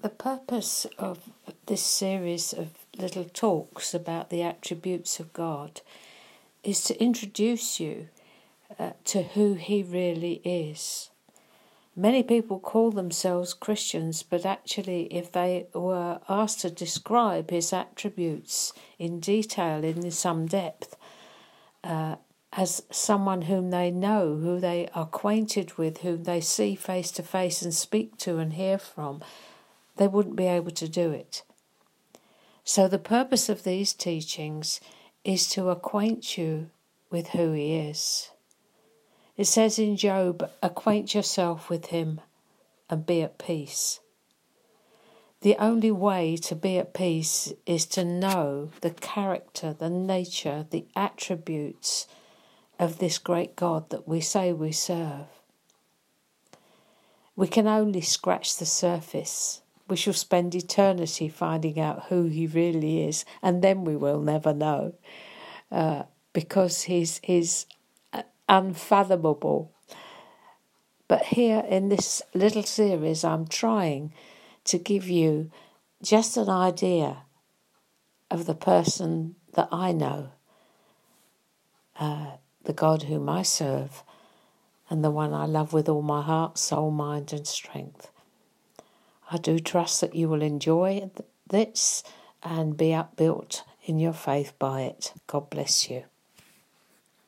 the purpose of this series of little talks about the attributes of God is to introduce you uh, to who He really is. Many people call themselves Christians, but actually, if they were asked to describe His attributes in detail, in some depth, uh, as someone whom they know, who they are acquainted with, whom they see face to face and speak to and hear from, they wouldn't be able to do it. So, the purpose of these teachings is to acquaint you with who He is. It says in Job, acquaint yourself with Him and be at peace. The only way to be at peace is to know the character, the nature, the attributes of this great God that we say we serve. We can only scratch the surface we shall spend eternity finding out who he really is, and then we will never know, uh, because he's he's uh, unfathomable. But here in this little series, I'm trying to give you just an idea of the person that I know, uh, the God whom I serve, and the one I love with all my heart, soul, mind, and strength. I do trust that you will enjoy this and be upbuilt in your faith by it. God bless you.